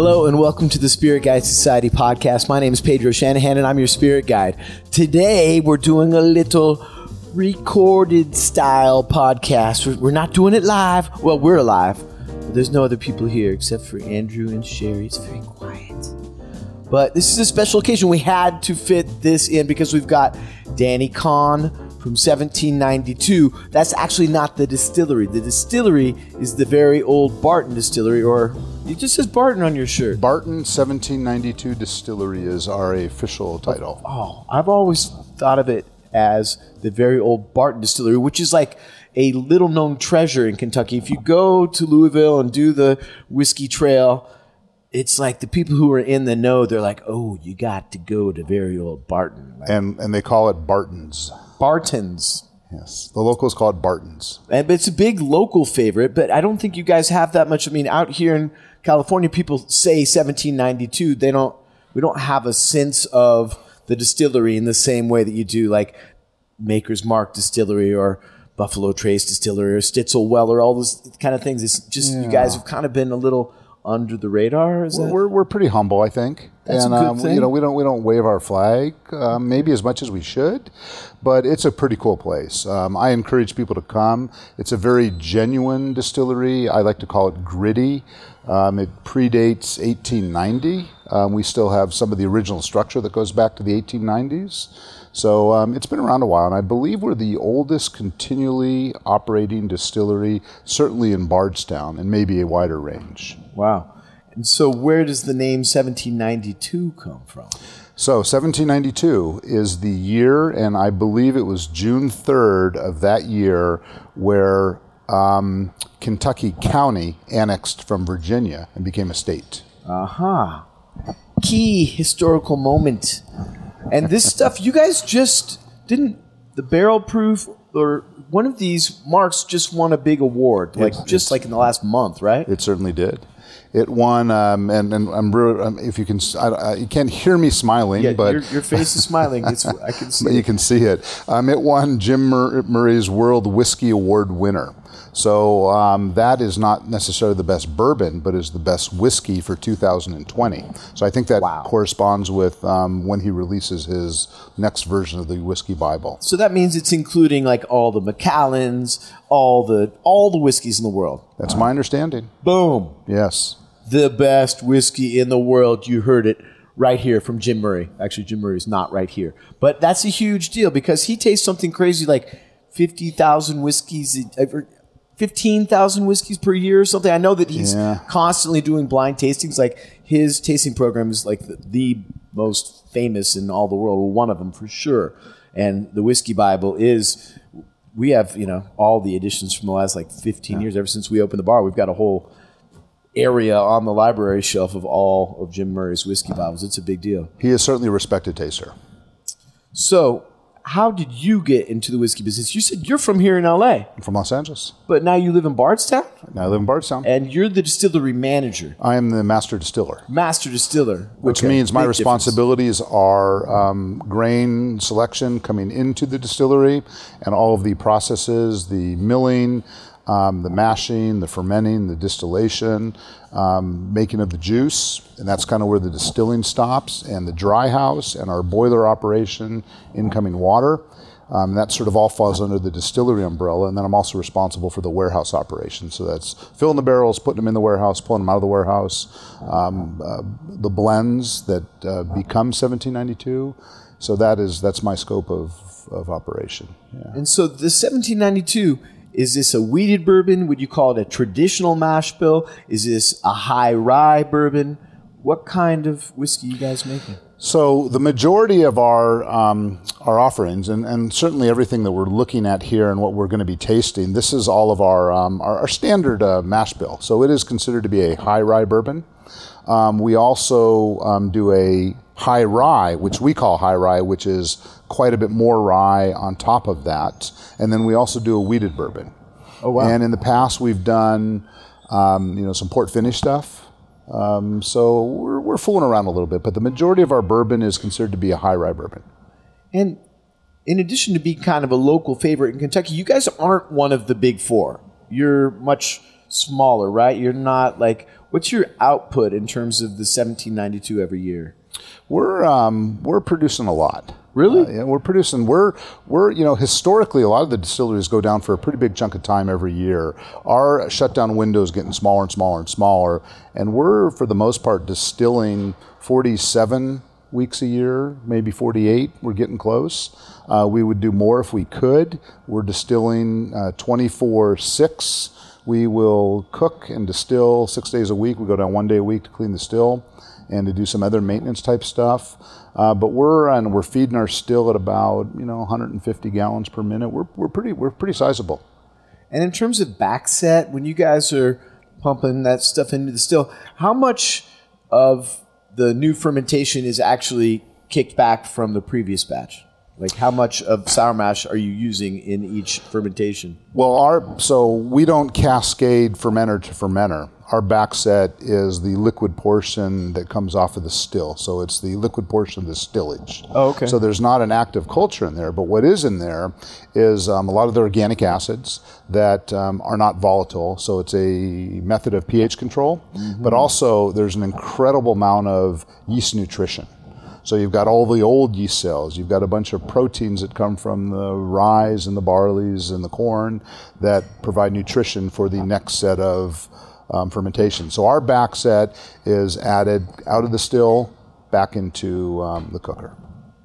Hello and welcome to the Spirit Guide Society podcast. My name is Pedro Shanahan and I'm your spirit guide. Today we're doing a little recorded style podcast. We're- not doing it live. Well, we're live. But there's no other people here except for Andrew and Sherry. It's very quiet. But this is a special occasion. We had to fit this in because we've got Danny Kahn from 1792. That's actually not the distillery. The distillery is the very old Barton Distillery, or it just says Barton on your shirt. Barton 1792 Distillery is our official title. Oh, oh, I've always thought of it as the very old Barton Distillery, which is like a little known treasure in Kentucky. If you go to Louisville and do the whiskey trail, it's like the people who are in the know, they're like, oh, you got to go to very old Barton. Like And and they call it Barton's. Bartons. Yes. The locals call it Barton's. And but it's a big local favorite, but I don't think you guys have that much. I mean, out here in California, people say 1792. They don't. We don't have a sense of the distillery in the same way that you do, like Maker's Mark Distillery or Buffalo Trace Distillery or Stitzel Weller. All those kind of things. It's just you guys have kind of been a little under the radar. Is that? We're, we're pretty humble, I think. That's a and good um, thing. you know, we don't we don't wave our flag um, maybe as much as we should, but it's a pretty cool place. Um, I encourage people to come. It's a very genuine distillery. I like to call it gritty. Um, it predates 1890. Um, we still have some of the original structure that goes back to the 1890s. So um, it's been around a while, and I believe we're the oldest continually operating distillery, certainly in Bardstown, and maybe a wider range. wow. And so, where does the name 1792 come from? So 1792 is the year, and I believe it was June 3rd of that year where um, Kentucky County annexed from Virginia and became a state. Aha. Key historical moment. And this stuff, you guys just didn't the barrel proof or one of these marks just won a big award, like just like in the last month, right? It certainly did. It won, um, and, and I'm, um, if you can, I, I- you can't hear me smiling, Yeah, but your, your face is smiling. It's I can see. you can see it. Um, it won Jim Mur- Murray's World Whiskey Award winner. So um, that is not necessarily the best bourbon, but is the best whiskey for 2020. So I think that Wow. corresponds with um, when he releases his next version of the Whiskey Bible. So that means it's including like all the Macallans, all the all the whiskeys in the world. That's my understanding. Boom. Yes. the best whiskey in the world. You heard it right here from Jim Murray. Actually, Jim Murray is not right here, but that's a huge deal because he tastes something crazy like fifty thousand whiskeys, uh, or fifteen thousand whiskeys per year or something. I know that he's Yeah. constantly doing blind tastings. Like his tasting program is like the, the most famous in all the world, or one of them for sure. And the Whiskey Bible is. We have, you know, all the editions from the last like 15 years. Ever since we opened the bar, we've got a whole area on the library shelf of all of Jim Murray's whiskey bottles. It's a big deal. He is certainly a respected taster. So, how did you get into the whiskey business? You said you're from here in LA, I'm from Los Angeles. but now you live in Bardstown Now I live in Bardstown. and you're the distillery manager, I am the master distiller. master distiller. which Okay, means my big difference. responsibilities are um, grain selection coming into the distillery and all of the processes, the milling, um, the mashing, the fermenting, the distillation, um, making of the juice, and that's kind of where the distilling stops, and the dry house and our boiler operation, incoming water. Um, that sort of all falls under the distillery umbrella, and then I'm also responsible for the warehouse operation. So that's filling the barrels, putting them in the warehouse, pulling them out of the warehouse, um, uh, the blends that uh, become 1792. So that is that's my scope of, of operation. Yeah. And so the 1792 is this a wheated bourbon? Would you call it a traditional mash bill? Is this a high rye bourbon? What kind of whiskey you guys making? So the majority of our um, our offerings, and, and certainly everything that we're looking at here and what we're going to be tasting, this is all of our um, our, our standard uh, mash bill. So it is considered to be a high rye bourbon. Um, we also um, do a high rye, which we call high rye, which is quite a bit more rye on top of that, and then we also do a wheated bourbon. Oh, wow. And in the past, we've done um, you know some port finish stuff. Um, so we're, we're fooling around a little bit, but the majority of our bourbon is considered to be a high rye bourbon. And in addition to being kind of a local favorite in Kentucky, you guys aren't one of the big four. You're much smaller, right? You're not like what's your output in terms of the 1792 every year? We're um, we're producing a lot. Really? Uh, yeah, we're producing. We're we're you know historically a lot of the distilleries go down for a pretty big chunk of time every year. Our shutdown window is getting smaller and smaller and smaller, and we're for the most part distilling 47 weeks a year, maybe 48. We're getting close. Uh, we would do more if we could. We're distilling 24 uh, 6. We will cook and distill six days a week. We go down one day a week to clean the still and to do some other maintenance type stuff. Uh, but we're and we're feeding our still at about you know 150 gallons per minute. We're, we're pretty we're pretty sizable. And in terms of back set, when you guys are pumping that stuff into the still, how much of the new fermentation is actually kicked back from the previous batch? Like how much of sour mash are you using in each fermentation? Well, our so we don't cascade fermenter to fermenter. Our back set is the liquid portion that comes off of the still. So it's the liquid portion of the stillage. Oh, okay. So there's not an active culture in there, but what is in there is um, a lot of the organic acids that um, are not volatile. So it's a method of pH control, mm-hmm. but also there's an incredible amount of yeast nutrition. So you've got all the old yeast cells. You've got a bunch of proteins that come from the rye and the barleys and the corn that provide nutrition for the next set of um, fermentation. So our back set is added out of the still back into um, the cooker.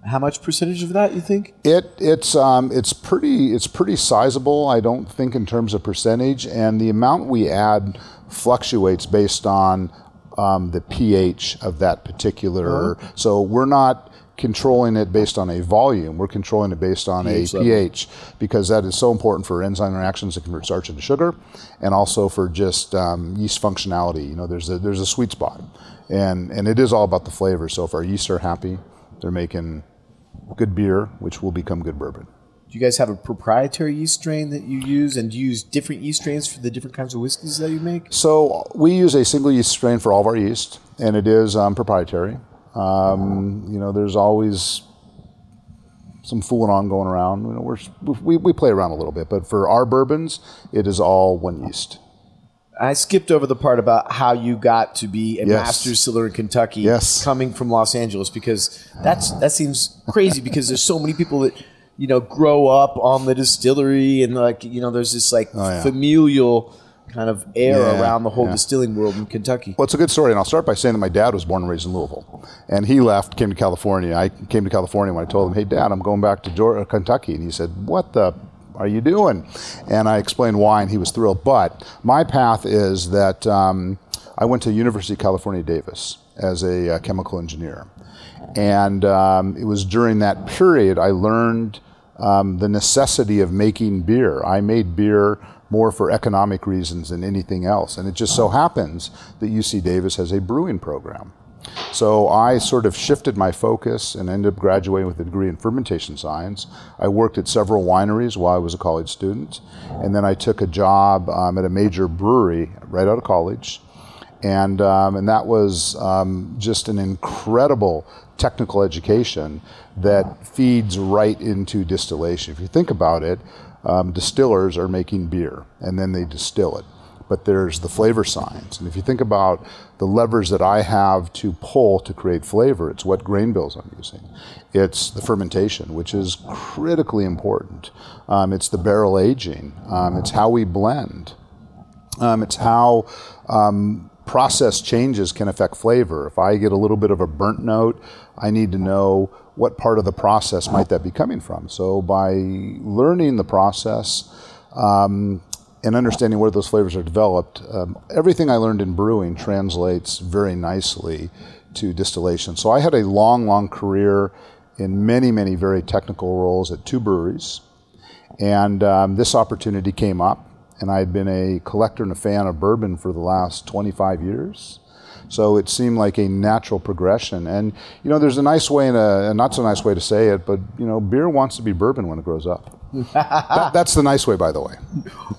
How much percentage of that you think? It it's um, it's pretty it's pretty sizable. I don't think in terms of percentage, and the amount we add fluctuates based on um, the pH of that particular. Uh-huh. So we're not controlling it based on a volume. We're controlling it based on pH a level. pH because that is so important for enzyme reactions to convert starch into sugar, and also for just um, yeast functionality. You know, there's a there's a sweet spot, and and it is all about the flavor. So if our yeasts are happy, they're making good beer, which will become good bourbon. Do you guys have a proprietary yeast strain that you use, and do you use different yeast strains for the different kinds of whiskeys that you make? So we use a single yeast strain for all of our yeast, and it is um, proprietary. Um, you know, there's always some fooling on going around. You know, we're, we, we play around a little bit, but for our bourbons, it is all one yeast. I skipped over the part about how you got to be a yes. master distiller in Kentucky, yes. coming from Los Angeles, because that's that seems crazy because there's so many people that you know grow up on the distillery and like you know there's this like oh, yeah. familial kind of air yeah, around the whole yeah. distilling world in Kentucky. Well, it's a good story, and I'll start by saying that my dad was born and raised in Louisville, and he left, came to California. I came to California when I told him, "Hey, Dad, I'm going back to Georgia, Kentucky," and he said, "What the." Are you doing? And I explained why, and he was thrilled. But my path is that um, I went to University of California, Davis as a uh, chemical engineer. And um, it was during that period I learned um, the necessity of making beer. I made beer more for economic reasons than anything else. And it just so happens that UC Davis has a brewing program. So I sort of shifted my focus and ended up graduating with a degree in fermentation science. I worked at several wineries while I was a college student. And then I took a job um, at a major brewery right out of college and um, and that was um, just an incredible technical education that feeds right into distillation. If you think about it, um, distillers are making beer and then they distill it. But there's the flavor science. And if you think about the levers that I have to pull to create flavor, it's what grain bills I'm using. It's the fermentation, which is critically important. Um, it's the barrel aging. Um, it's how we blend. Um, it's how um, process changes can affect flavor. If I get a little bit of a burnt note, I need to know what part of the process might that be coming from. So by learning the process um, and understanding where those flavors are developed, um, everything I learned in brewing translates very nicely to distillation. So I had a long, long career in many, many very technical roles at two breweries. And um, this opportunity came up and I had been a collector and a fan of bourbon for the last 25 years. So it seemed like a natural progression. And, you know, there's a nice way and a, a not so nice way to say it, but, you know, beer wants to be bourbon when it grows up. that, that's the nice way, by the way.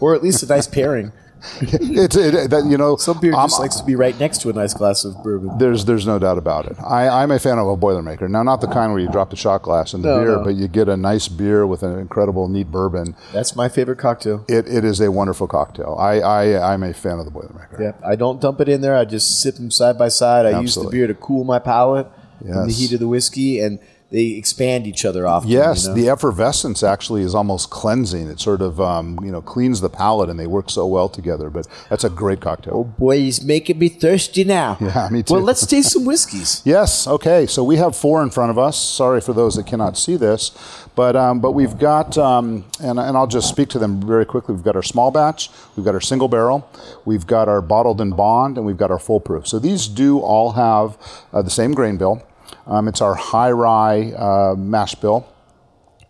or at least a nice pairing. it's it, that you know Some beer I'm- just likes to be right next to a nice glass of bourbon. There's there's no doubt about it. I, I'm a fan of a Boilermaker. Now, not the kind where you drop the shot glass in the No, beer, no. but you get a nice beer with an incredible neat bourbon. That's my favorite cocktail. It, it is a wonderful cocktail. I, I I'm a fan of the Boilermaker. Yep. I don't dump it in there. I just sip them side by side. I use the beer to cool my palate from the heat of the whiskey, and they expand each other often. Yes, you know? the effervescence actually is almost cleansing. It sort of um, you know cleans the palate, and they work so well together. But that's a great cocktail. Oh boy, he's making me thirsty now. Yeah, me too. Well, let's taste some whiskeys. Yes. Okay. So we have four in front of us. Sorry for those that cannot see this, but um, but we've got um, and and I'll just speak to them very quickly. We've got our small batch, we've got our single barrel, we've got our bottled in bond, and we've got our full proof. So these do all have uh, the same grain bill. Um, it's our high rye uh, mash bill.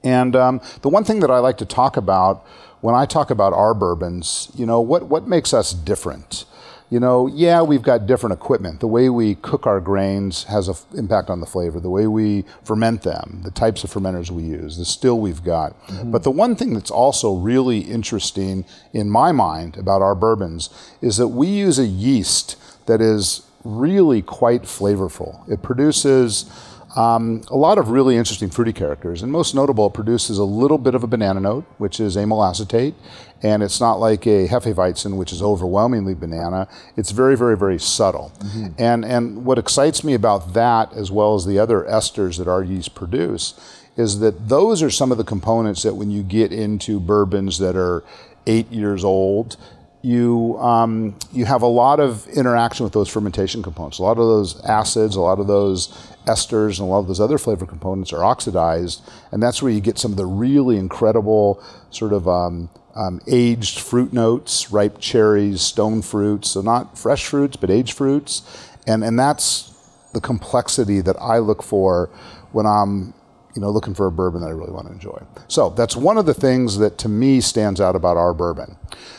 And um, the one thing that I like to talk about when I talk about our bourbons, you know, what, what makes us different? You know, yeah, we've got different equipment. The way we cook our grains has an impact on the flavor. The way we ferment them, the types of fermenters we use, the still we've got. But the one thing that's also really interesting in my mind about our bourbons is that we use a yeast that is really quite flavorful. It produces um, a lot of really interesting fruity characters, and most notable, it produces a little bit of a banana note, which is amyl acetate, and it's not like a Hefeweizen, which is overwhelmingly banana. It's very, very, very subtle. And and what excites me about that, as well as the other esters that our yeast produce, is that those are some of the components that when you get into bourbons that are eight years old, you um, you have a lot of interaction with those fermentation components. A lot of those acids, a lot of those esters, and a lot of those other flavor components are oxidized, and that's where you get some of the really incredible sort of um, um, aged fruit notes, ripe cherries, stone fruits. So not fresh fruits, but aged fruits, and and that's the complexity that I look for when I'm you know looking for a bourbon that I really want to enjoy. So that's one of the things that to me stands out about our bourbon.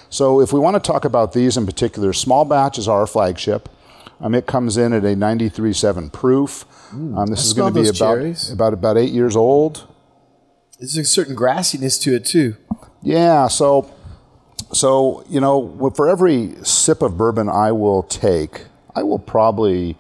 So if we want to talk about these in particular, small batch is our flagship. Um, it comes in at a 93.7 proof. Um, this is going to be about, cherries. about about eight years old. There's a certain grassiness to it too. Yeah, so so you know, for every sip of bourbon I will take, I will probably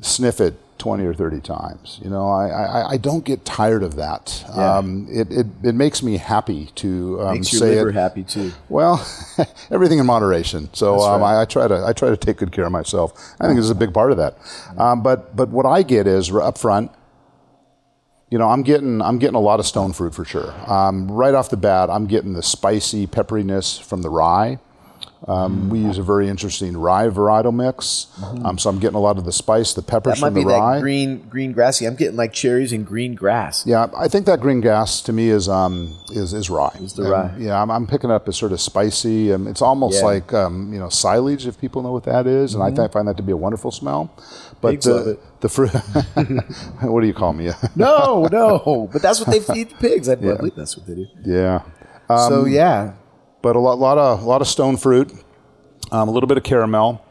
sniff it twenty or thirty times. You know, I I, I don't get tired of that. Yeah. Um, it, it it makes me happy to um, Makes your say liver it. happy too. Well, everything in moderation. So um, I, I try to I try to take good care of myself. I think this is a big part of that. Um, but but what I get is up front. You know, I'm getting I'm getting a lot of stone fruit for sure. Um, right off the bat, I'm getting the spicy pepperiness from the rye. Um, we use a very interesting rye varietal mix, um, so I'm getting a lot of the spice, the peppers That might from be the rye. that green green grassy. I'm getting like cherries and green grass. Yeah, I think that green grass to me is um is is rye. Is the And, rye. Yeah, I'm, I'm picking up a sort of spicy. Um, it's almost Yeah. like um, you know silage if people know what that is, and I th- find that to be a wonderful smell. But Pigs the, the fruit. what do you call me? No, no, but that's what they feed the pigs. I believe that's what they do. yeah, so yeah, but a lot, lot of lot of stone fruit, um, a little bit of caramel,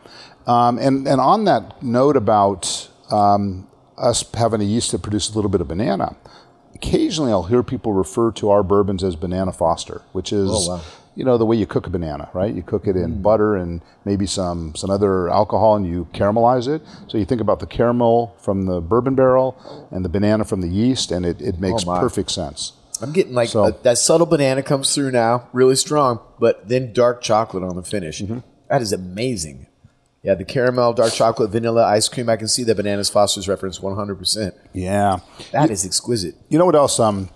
um, and and on that note about um, us having a yeast that produces a little bit of banana. Occasionally, I'll hear people refer to our bourbons as banana foster, which is Oh, wow. you know the way you cook a banana, right? You cook it in butter and maybe some some other alcohol, and you caramelize it. So you think about the caramel from the bourbon barrel and the banana from the yeast, and it, it makes my. perfect sense. I'm getting like So- a- that subtle banana comes through now, really strong, but then dark chocolate on the finish. Mm-hmm. That is amazing. Yeah, the caramel, dark chocolate, vanilla ice cream. I can see the bananas Foster's reference 100. percent Yeah. That is exquisite. You know what else? Um,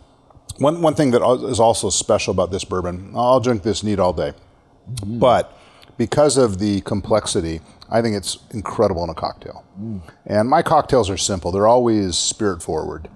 one one thing that is also special about this bourbon, I'll drink this neat all day, but because of the complexity, I think it's incredible in a cocktail. And my cocktails are simple; they're always spirit forward.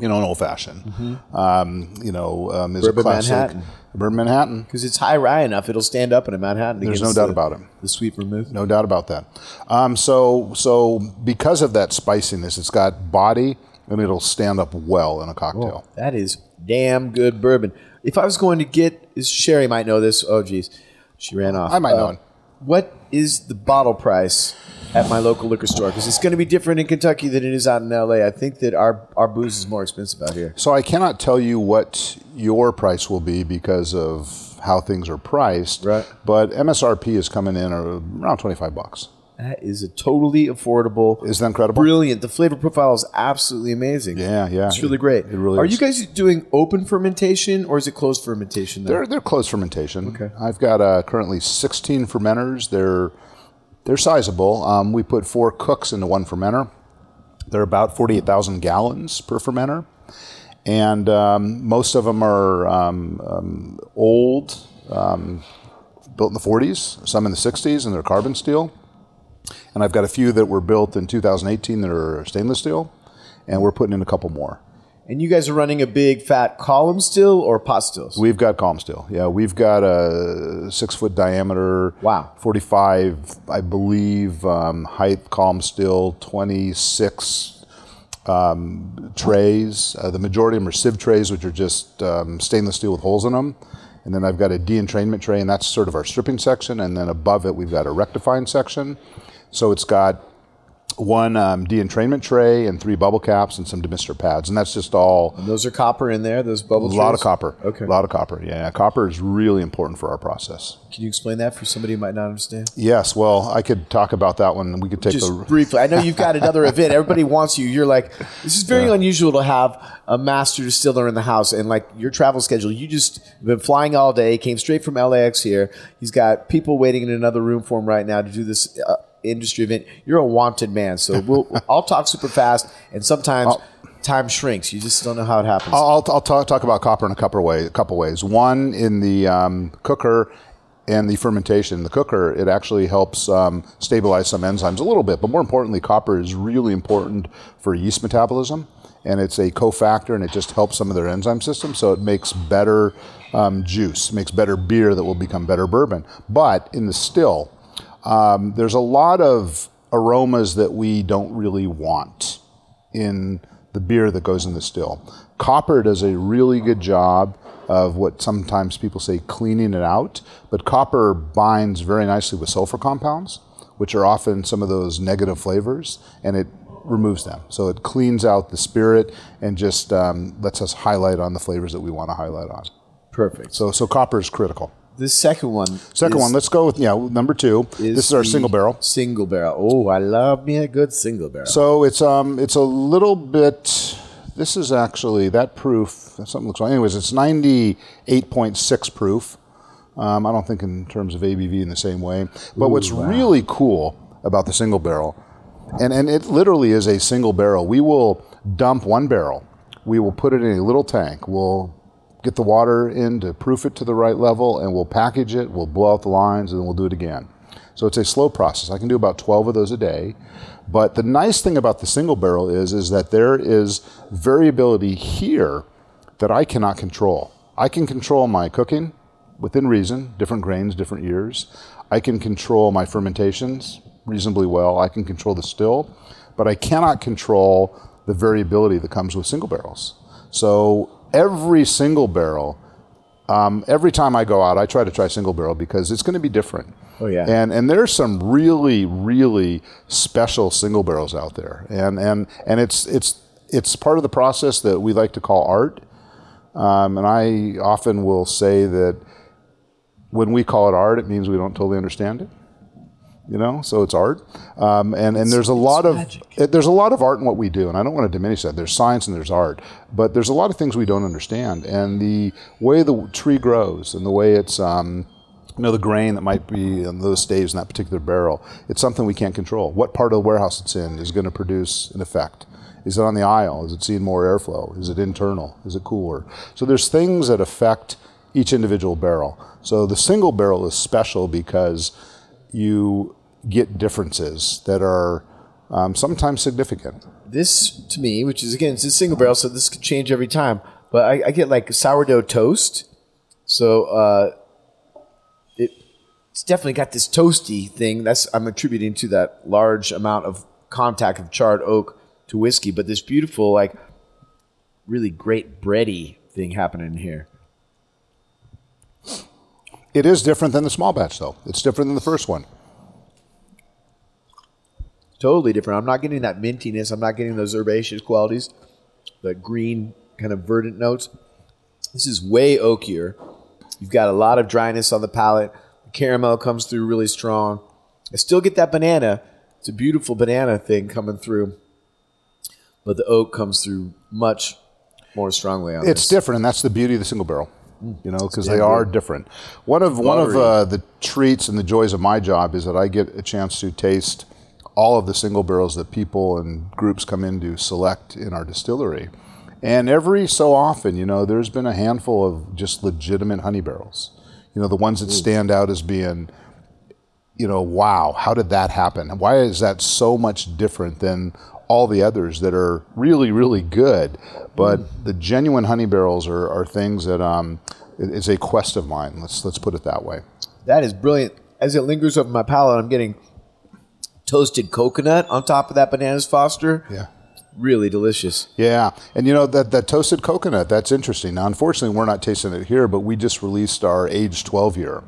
You know, an old fashioned. Um, you know, um, is Bourbon a classic Manhattan. bourbon Manhattan. Because it's high rye enough, it'll stand up in a Manhattan. There's no doubt the- about it. The sweet vermouth. No doubt about that. Um, so, so because of that spiciness, it's got body, and it'll stand up well in a cocktail. That is damn good bourbon. If I was going to get, is Sherry might know this. Oh, geez, she ran off. I might know it. What is the bottle price at my local liquor store? Because it's going to be different in Kentucky than it is out in LA. I think that our our booze is more expensive out here. So I cannot tell you what your price will be because of how things are priced. Right. But MSRP is coming in around 25 bucks. That is a totally affordable. Isn't that incredible? Brilliant. The flavor profile is absolutely amazing. Yeah, yeah. It's really great. It really Are is. you guys doing open fermentation or is it closed fermentation? There? They're they're closed fermentation. Okay. I've got uh, currently 16 fermenters. They're they're sizable. Um, we put four cooks into one fermenter. They're about 48,000 gallons per fermenter, and um, most of them are um, um, old, um, built in the 40s, some in the 60s, and they're carbon steel. And I've got a few that were built in 2018 that are stainless steel, and we're putting in a couple more. And you guys are running a big fat column still or pot stills? We've got column still. Yeah, we've got a six foot diameter. Wow. 45, I believe, um, height column still, 26 um, trays. Uh, the majority of them are sieve trays, which are just um, stainless steel with holes in them. And then I've got a de-entrainment tray, and that's sort of our stripping section. And then above it, we've got a rectifying section. So it's got one um, de-entrainment tray and three bubble caps and some demister pads. And that's just all And Those are copper in there, those bubble a lot trays? of copper. Okay. A lot of copper. Yeah, copper is really important for our process. Can you explain that for somebody who might not understand? Yes. Well, I could talk about that one. We could take Just the. briefly. I know you've got another event. Everybody wants you. You're like, this is very unusual to have a master distiller in the house and like your travel schedule. You just been flying all day, came straight from LAX here. He's got people waiting in another room for him right now to do this uh, industry event. You're a wanted man. So we'll, I'll talk super fast and sometimes time shrinks. You just don't know how it happens. I'll, I'll talk, talk about copper in a couple ways. A couple ways. One in the um, cooker and the fermentation. The cooker it actually helps um, stabilize some enzymes a little bit, but more importantly, copper is really important for yeast metabolism, and it's a cofactor, and it just helps some of their enzyme system. So it makes better um, juice, makes better beer that will become better bourbon. But in the still, um, there's a lot of aromas that we don't really want in the beer that goes in the still. Copper does a really good job of what sometimes people say cleaning it out, but copper binds very nicely with sulfur compounds, which are often some of those negative flavors, and it removes them. So it cleans out the spirit and just um, lets us highlight on the flavors that we want to highlight on. Perfect. So, so copper is critical. This second one. Second is- one, let's go with yeah number two. this is our single barrel. Single barrel. Oh, I love me a good single barrel. So it's um it's a little bit. This is actually that proof. Something looks like. Anyways, it's ninety eight point six proof. Um, I don't think in terms of ABV in the same way. But what's really cool about the single barrel, and and it literally is a single barrel. We will dump one barrel. We will put it in a little tank. We'll get the water in to proof it to the right level, and we'll package it. We'll blow out the lines, and then we'll do it again. So it's a slow process. I can do about 12 of those a day. But the nice thing about the single barrel is, is that there is variability here that I cannot control. I can control my cooking within reason, different grains, different years. I can control my fermentations reasonably well. I can control the still, but I cannot control the variability that comes with single barrels. So every single barrel um, every time I go out, I try to try single barrel because it's going to be different. Oh, yeah. And and there's some really really special single barrels out there, and and and it's it's it's part of the process that we like to call art. Um, and I often will say that when we call it art, it means we don't totally understand it. You know, so it's art, um, and and there's a lot of it, there's a lot of art in what we do, and I don't want to diminish that. There's science and there's art, but there's a lot of things we don't understand, and the way the tree grows and the way it's um, you know the grain that might be in those staves in that particular barrel, it's something we can't control. What part of the warehouse it's in is going to produce an effect. Is it on the aisle? Is it seeing more airflow? Is it internal? Is it cooler? So there's things that affect each individual barrel. So the single barrel is special because you get differences that are um, sometimes significant. this to me, which is again, it's a single barrel, so this could change every time. But I, I get like sourdough toast, so uh, it, it's definitely got this toasty thing. That's I'm attributing to that large amount of contact of charred oak to whiskey. But this beautiful, like, really great bready thing happening here. It is different than the small batch, though. It's different than the first one. Totally different. I'm not getting that mintiness. I'm not getting those herbaceous qualities, the green kind of verdant notes. This is way oakier. You've got a lot of dryness on the palate. The caramel comes through really strong. I still get that banana. It's a beautiful banana thing coming through, but the oak comes through much more strongly on this. It's this. different, and that's the beauty of the single barrel. You know, because they are different. One of one of uh, the treats and the joys of my job is that I get a chance to taste all of the single barrels that people and groups come in to select in our distillery. And every so often, you know, there's been a handful of just legitimate honey barrels. You know, the ones that stand out as being you know, wow, how did that happen? Why is that so much different than all the others that are really, really good? But the genuine honey barrels are, are things that um, it's a quest of mine. Let's let's put it that way. That is brilliant. As it lingers over my palate, I'm getting toasted coconut on top of that bananas Foster. Yeah. Really delicious. Yeah, and you know that that toasted coconut. That's interesting. Now, unfortunately, we're not tasting it here, but we just released our age 12 year,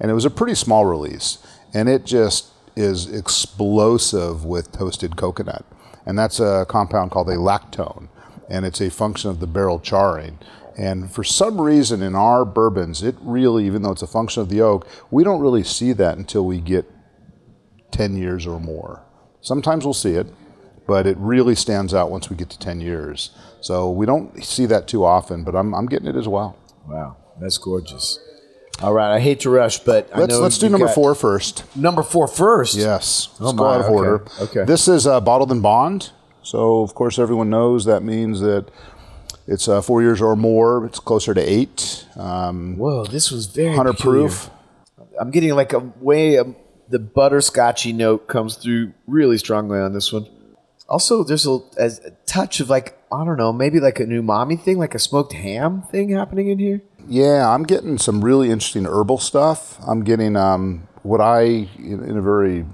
and it was a pretty small release, and it just is explosive with toasted coconut, and that's a compound called a lactone, and it's a function of the barrel charring. And for some reason, in our bourbons, it really, even though it's a function of the oak, we don't really see that until we get 10 years or more. Sometimes we'll see it, but it really stands out once we get to 10 years. So we don't see that too often, but I'm, I'm getting it as well. Wow, that's gorgeous. All right, I hate to rush, but Let's, know let's do number four first. Number four first. Yes. Oh Let's go my, out of okay, order. okay. This is uh, bottled in bond. So, of course, everyone knows that means that it's uh, four years or more. It's closer to eight. Um, Whoa, this was very 100 proof. I'm getting like a way um, the butterscotchy note comes through really strongly on this one. Also, there's a, a touch of like I don't know, maybe like a umami thing, like a smoked ham thing happening in here. Yeah, I'm getting some really interesting herbal stuff. I'm getting um, what I, in, in a very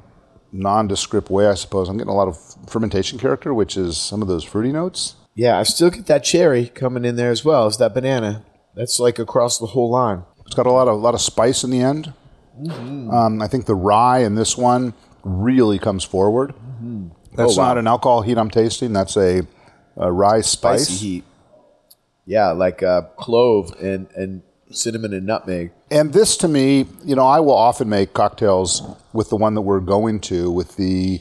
nondescript way, I suppose, I'm getting a lot of fermentation character, which is some of those fruity notes. Yeah, I still get that cherry coming in there as well as that banana. That's like across the whole line. It's got a lot of a lot of spice in the end. Um, I think the rye in this one really comes forward. That's Oh, wow. not an alcohol heat I'm tasting. That's a, a rye spice. Spicy heat. Yeah, like uh, clove and, and cinnamon and nutmeg. And this to me, you know, I will often make cocktails with the one that we're going to with the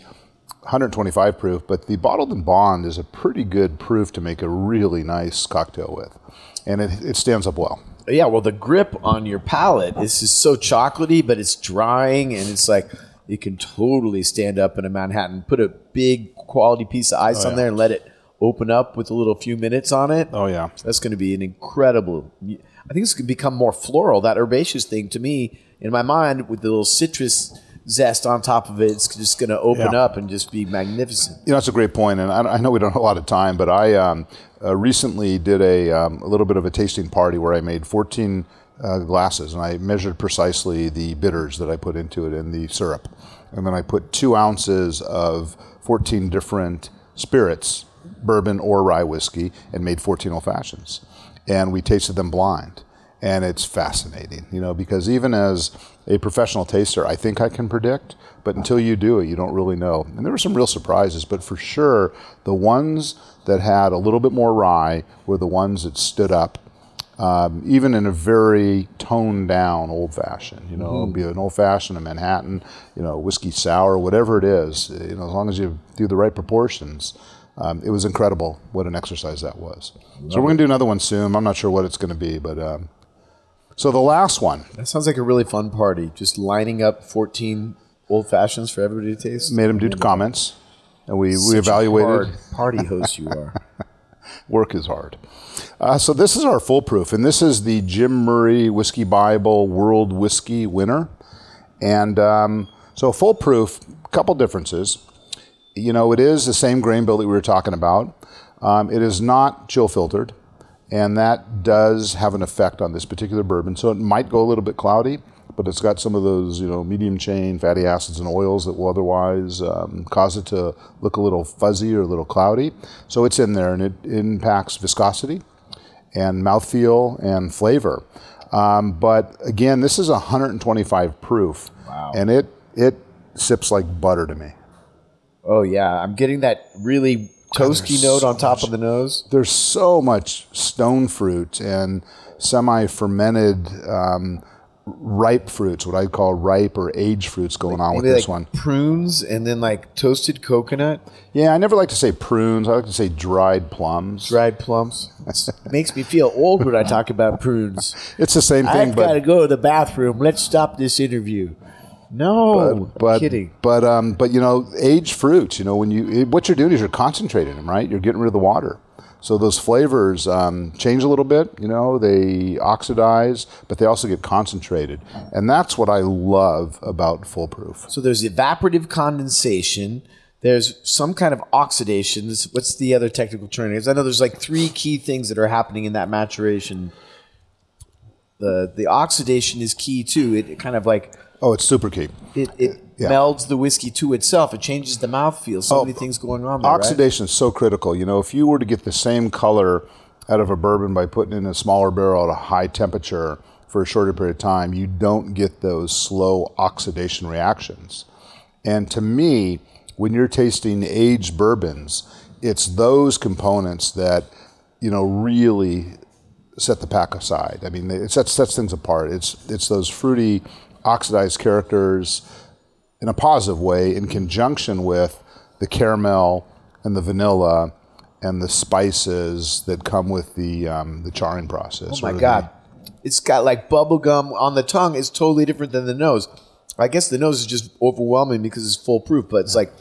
125 proof, but the bottled in bond is a pretty good proof to make a really nice cocktail with. And it, it stands up well. Yeah, well, the grip on your palate is just so chocolatey, but it's drying, and it's like it can totally stand up in a Manhattan. Put a big quality piece of ice on there and let it open up with a little few minutes on it. Oh, yeah. That's going to be an incredible. I think it's going to become more floral. That herbaceous thing to me, in my mind, with the little citrus zest on top of it, it's just going to open Yeah. up and just be magnificent. You know, that's a great point, and I, I know we don't have a lot of time, but I um, uh, recently did a, um, a little bit of a tasting party where I made 14 uh, glasses, and I measured precisely the bitters that I put into it and the syrup, and then I put two ounces of 14 different spirits, bourbon or rye whiskey, and made 14 old fashions, and we tasted them blind and it's fascinating, you know, because even as a professional taster, I think I can predict, but until you do it, you don't really know. And there were some real surprises, but for sure, the ones that had a little bit more rye were the ones that stood up. Um, even in a very toned down old fashioned, you know, be it an old fashioned, a Manhattan, you know, whiskey sour, whatever it is, you know, as long as you do the right proportions, um, it was incredible what an exercise that was. so we're going to do another one soon. I'm not sure what it's going to be, but um, so the last one That sounds like a really fun party. Just lining up 14 old fashions for everybody to taste. made them do to comments, and we we Such a evaluated. hard party host you are. Work is hard. Uh, so this is our Full Proof, and this is the Jim Murray Whiskey Bible World Whiskey winner. And um, so Full Proof, couple differences. You know, it is the same grain bill that we were talking about. Um, it is not chill filtered, and that does have an effect on this particular bourbon. So it might go a little bit cloudy, but it's got some of those, you know, medium chain fatty acids and oils that will otherwise um, cause it to look a little fuzzy or a little cloudy. So it's in there, and it impacts viscosity and mouthfeel and flavor. Um, but again, this is 125 proof, Wow. and it it sips like butter to me. Oh yeah, I'm getting that really toasty note on top of the nose. There's so much stone fruit and semi-fermented um, ripe fruits, what I call ripe or aged fruits, going on with this like one. prunes and then like toasted coconut, Yeah, I never like to say prunes. I like to say dried plums. dried plums. makes me feel old when I talk about prunes. It's the same thing, I've but got to go to the bathroom. Let's stop this interview. No, but kidding. but um, but you know, aged fruits. You know, when you what you're doing is you're concentrating them, right? You're getting rid of the water, so those flavors um, change a little bit. You know, they oxidize, but they also get concentrated, and that's what I love about Full Proof. So there's evaporative condensation. There's some kind of oxidation. What's the other technical term? Because I know there's like three key things that are happening in that maturation. The the oxidation is key too. It kind of like Oh, it's super key. it, it Yeah. melds the whiskey to itself. It changes the mouthfeel. So oh, many things going on there. right? Oxidation is so critical. You know, if you were to get the same color out of a bourbon by putting in a smaller barrel at a high temperature for a shorter period of time, you don't get those slow oxidation reactions. And to me, when you're tasting aged bourbons, it's those components that, you know, really set the pack aside. I mean, it sets, sets things apart. It's, it's those fruity, oxidized characters in a positive way in conjunction with the caramel and the vanilla and the spices that come with the, um, the charring process. Oh my or the- god. It's got like bubble gum on the tongue. It's totally different than the nose. I guess the nose is just overwhelming because it's Full Proof, but it's like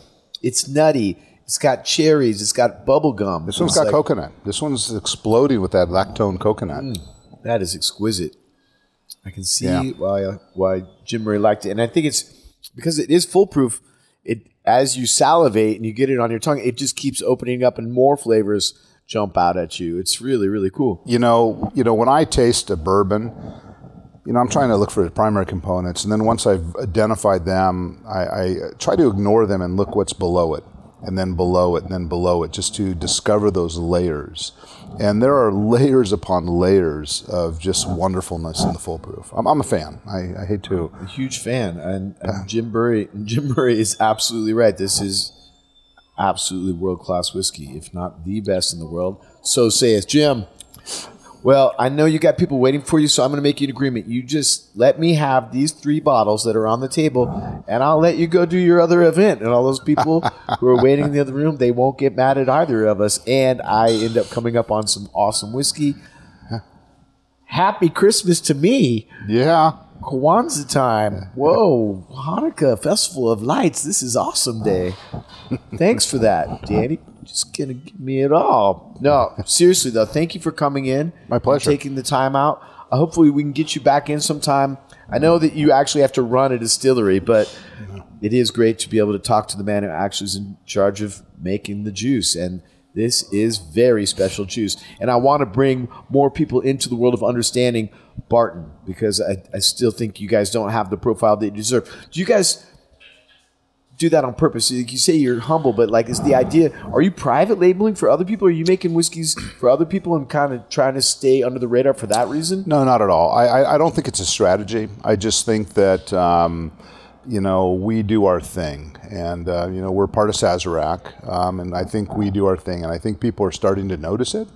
it's nutty. It's got cherries. It's got bubble gum. This one's It's got like- coconut. This one's exploding with that lactone coconut. That is exquisite. I can see Yeah. why why Jim Murray liked it, and I think it's because it is Full Proof. It as you salivate and you get it on your tongue, it just keeps opening up, and more flavors jump out at you. It's really really cool. You know, you know, when I taste a bourbon, you know, I'm trying to look for the primary components, and then once I've identified them, I, I try to ignore them and look what's below it, and then below it, and then below it, just to discover those layers. And there are layers upon layers of just wonderfulness in the Full Proof. I'm, I'm a fan. I, I hate to. a huge fan, and, and Jim Murray. Jim Murray is absolutely right. This is absolutely world class whiskey, if not the best in the world. So saith Jim. Well, I know you got people waiting for you, so I'm going to make you an agreement. You just let me have these three bottles that are on the table, and I'll let you go do your other event. And all those people who are waiting in the other room, they won't get mad at either of us. And I end up coming up on some awesome whiskey. Happy Christmas to me. Yeah. Kwanzaa time. Whoa, Hanukkah Festival of Lights. This is awesome day. Thanks for that, Danny. Just gonna give me it all. No, seriously though, thank you for coming in. My pleasure. Taking the time out. Uh, hopefully, we can get you back in sometime. I know that you actually have to run a distillery, but it is great to be able to talk to the man who actually is in charge of making the juice. And this is very special juice. And I want to bring more people into the world of understanding Barton because I, I still think you guys don't have the profile that you deserve. Do you guys do that on purpose? You you say you're humble, but like, is the idea? Are you private labeling for other people? Are you making whiskeys for other people and kind of trying to stay under the radar for that reason? No, not at all. I, I, I don't think it's a strategy. I just think that, um, you know, we do our thing. And, uh, you know, we're part of Sazerac. Um, and I think we do our thing. And I think people are starting to notice it.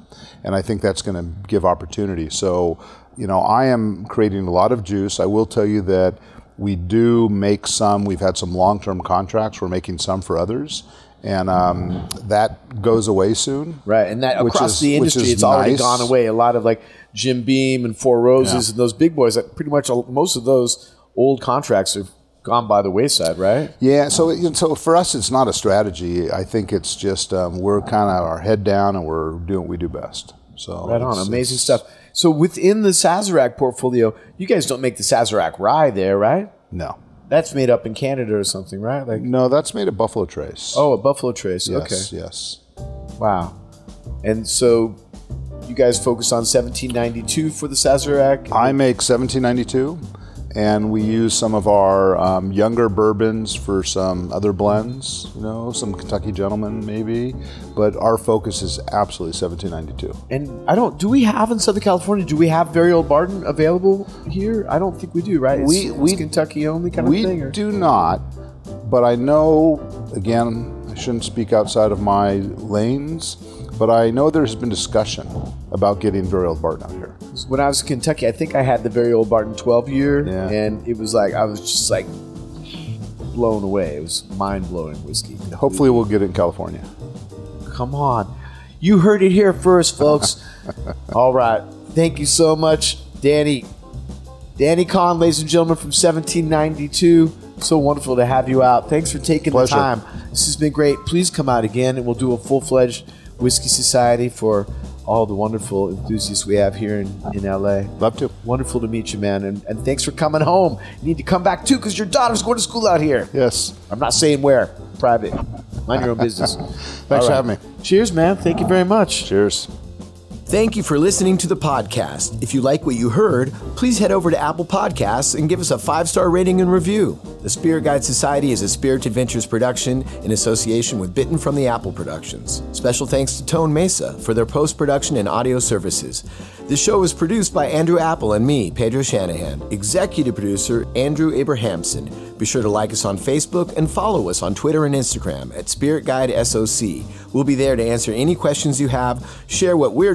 And I think that's going to give opportunity. So, you know, I am creating a lot of juice. I will tell you that we do make some, we've had some long term contracts. We're making some for others. And um, that goes away soon. Right, and that across is- the industry, it's already gone away. A lot of like Jim Beam and Four Roses Yeah. and those big boys. Like pretty much all, most of those old contracts have gone by the wayside. Right. Yeah, so so for us, it's not a strategy. I think it's just um, we're kind of our head down and we're doing what we do best. So Right on, amazing stuff. So within the Sazerac portfolio, you guys don't make the Sazerac rye there, right? No, That's made up in Canada or something, right? Like no, that's made at Buffalo Trace. oh, a Buffalo Trace. yes, Okay, yes. wow. And so you guys focus on 1792 for the Sazerac. I make 1792, and we use some of our um, younger bourbons for some other blends. You know, some Kentucky Gentleman maybe, but our focus is absolutely 1792. And I don't. Do we have in Southern California? Do we have very old Barton available here? I don't think we do. Right? It's, We- it's Kentucky only kind of we thing. Or? do not, but I know again. I shouldn't speak outside of my lanes, but I know there's been discussion about getting very old Barton out here. When I was in Kentucky, I think I had the very old Barton 12 year, Yeah. and it was like I was just like blown away. It was mind blowing whiskey. Hopefully, we'll get it in California. Come on. You heard it here first, folks. All right. Thank you so much, Danny. Danny Kahn, ladies and gentlemen, from 1792. So wonderful to have you out. Thanks for taking Pleasure. the time. This has been great. Please come out again, and we'll do a full fledged whiskey society for all the wonderful enthusiasts we have here in, in LA. Love to. Wonderful to meet you, man. And, and thanks for coming home. You need to come back too because your daughter's going to school out here. Yes. I'm not saying where. Private. Mind your own business. Thanks for having me. Cheers, man. Thank you very much. Cheers. Thank you for listening to the podcast. If you like what you heard, please head over to Apple Podcasts and give us a five star rating and review. The Spirit Guide Society is a Spirit Adventures production in association with Bitten from the Apple Productions. Special thanks to Tone Mesa for their post production and audio services. This show is produced by Andrew Apple and me, Pedro Shanahan. Executive producer, Andrew Abrahamson. Be sure to like us on Facebook and follow us on Twitter and Instagram at Spirit Guide SOC. We'll be there to answer any questions you have, share what we're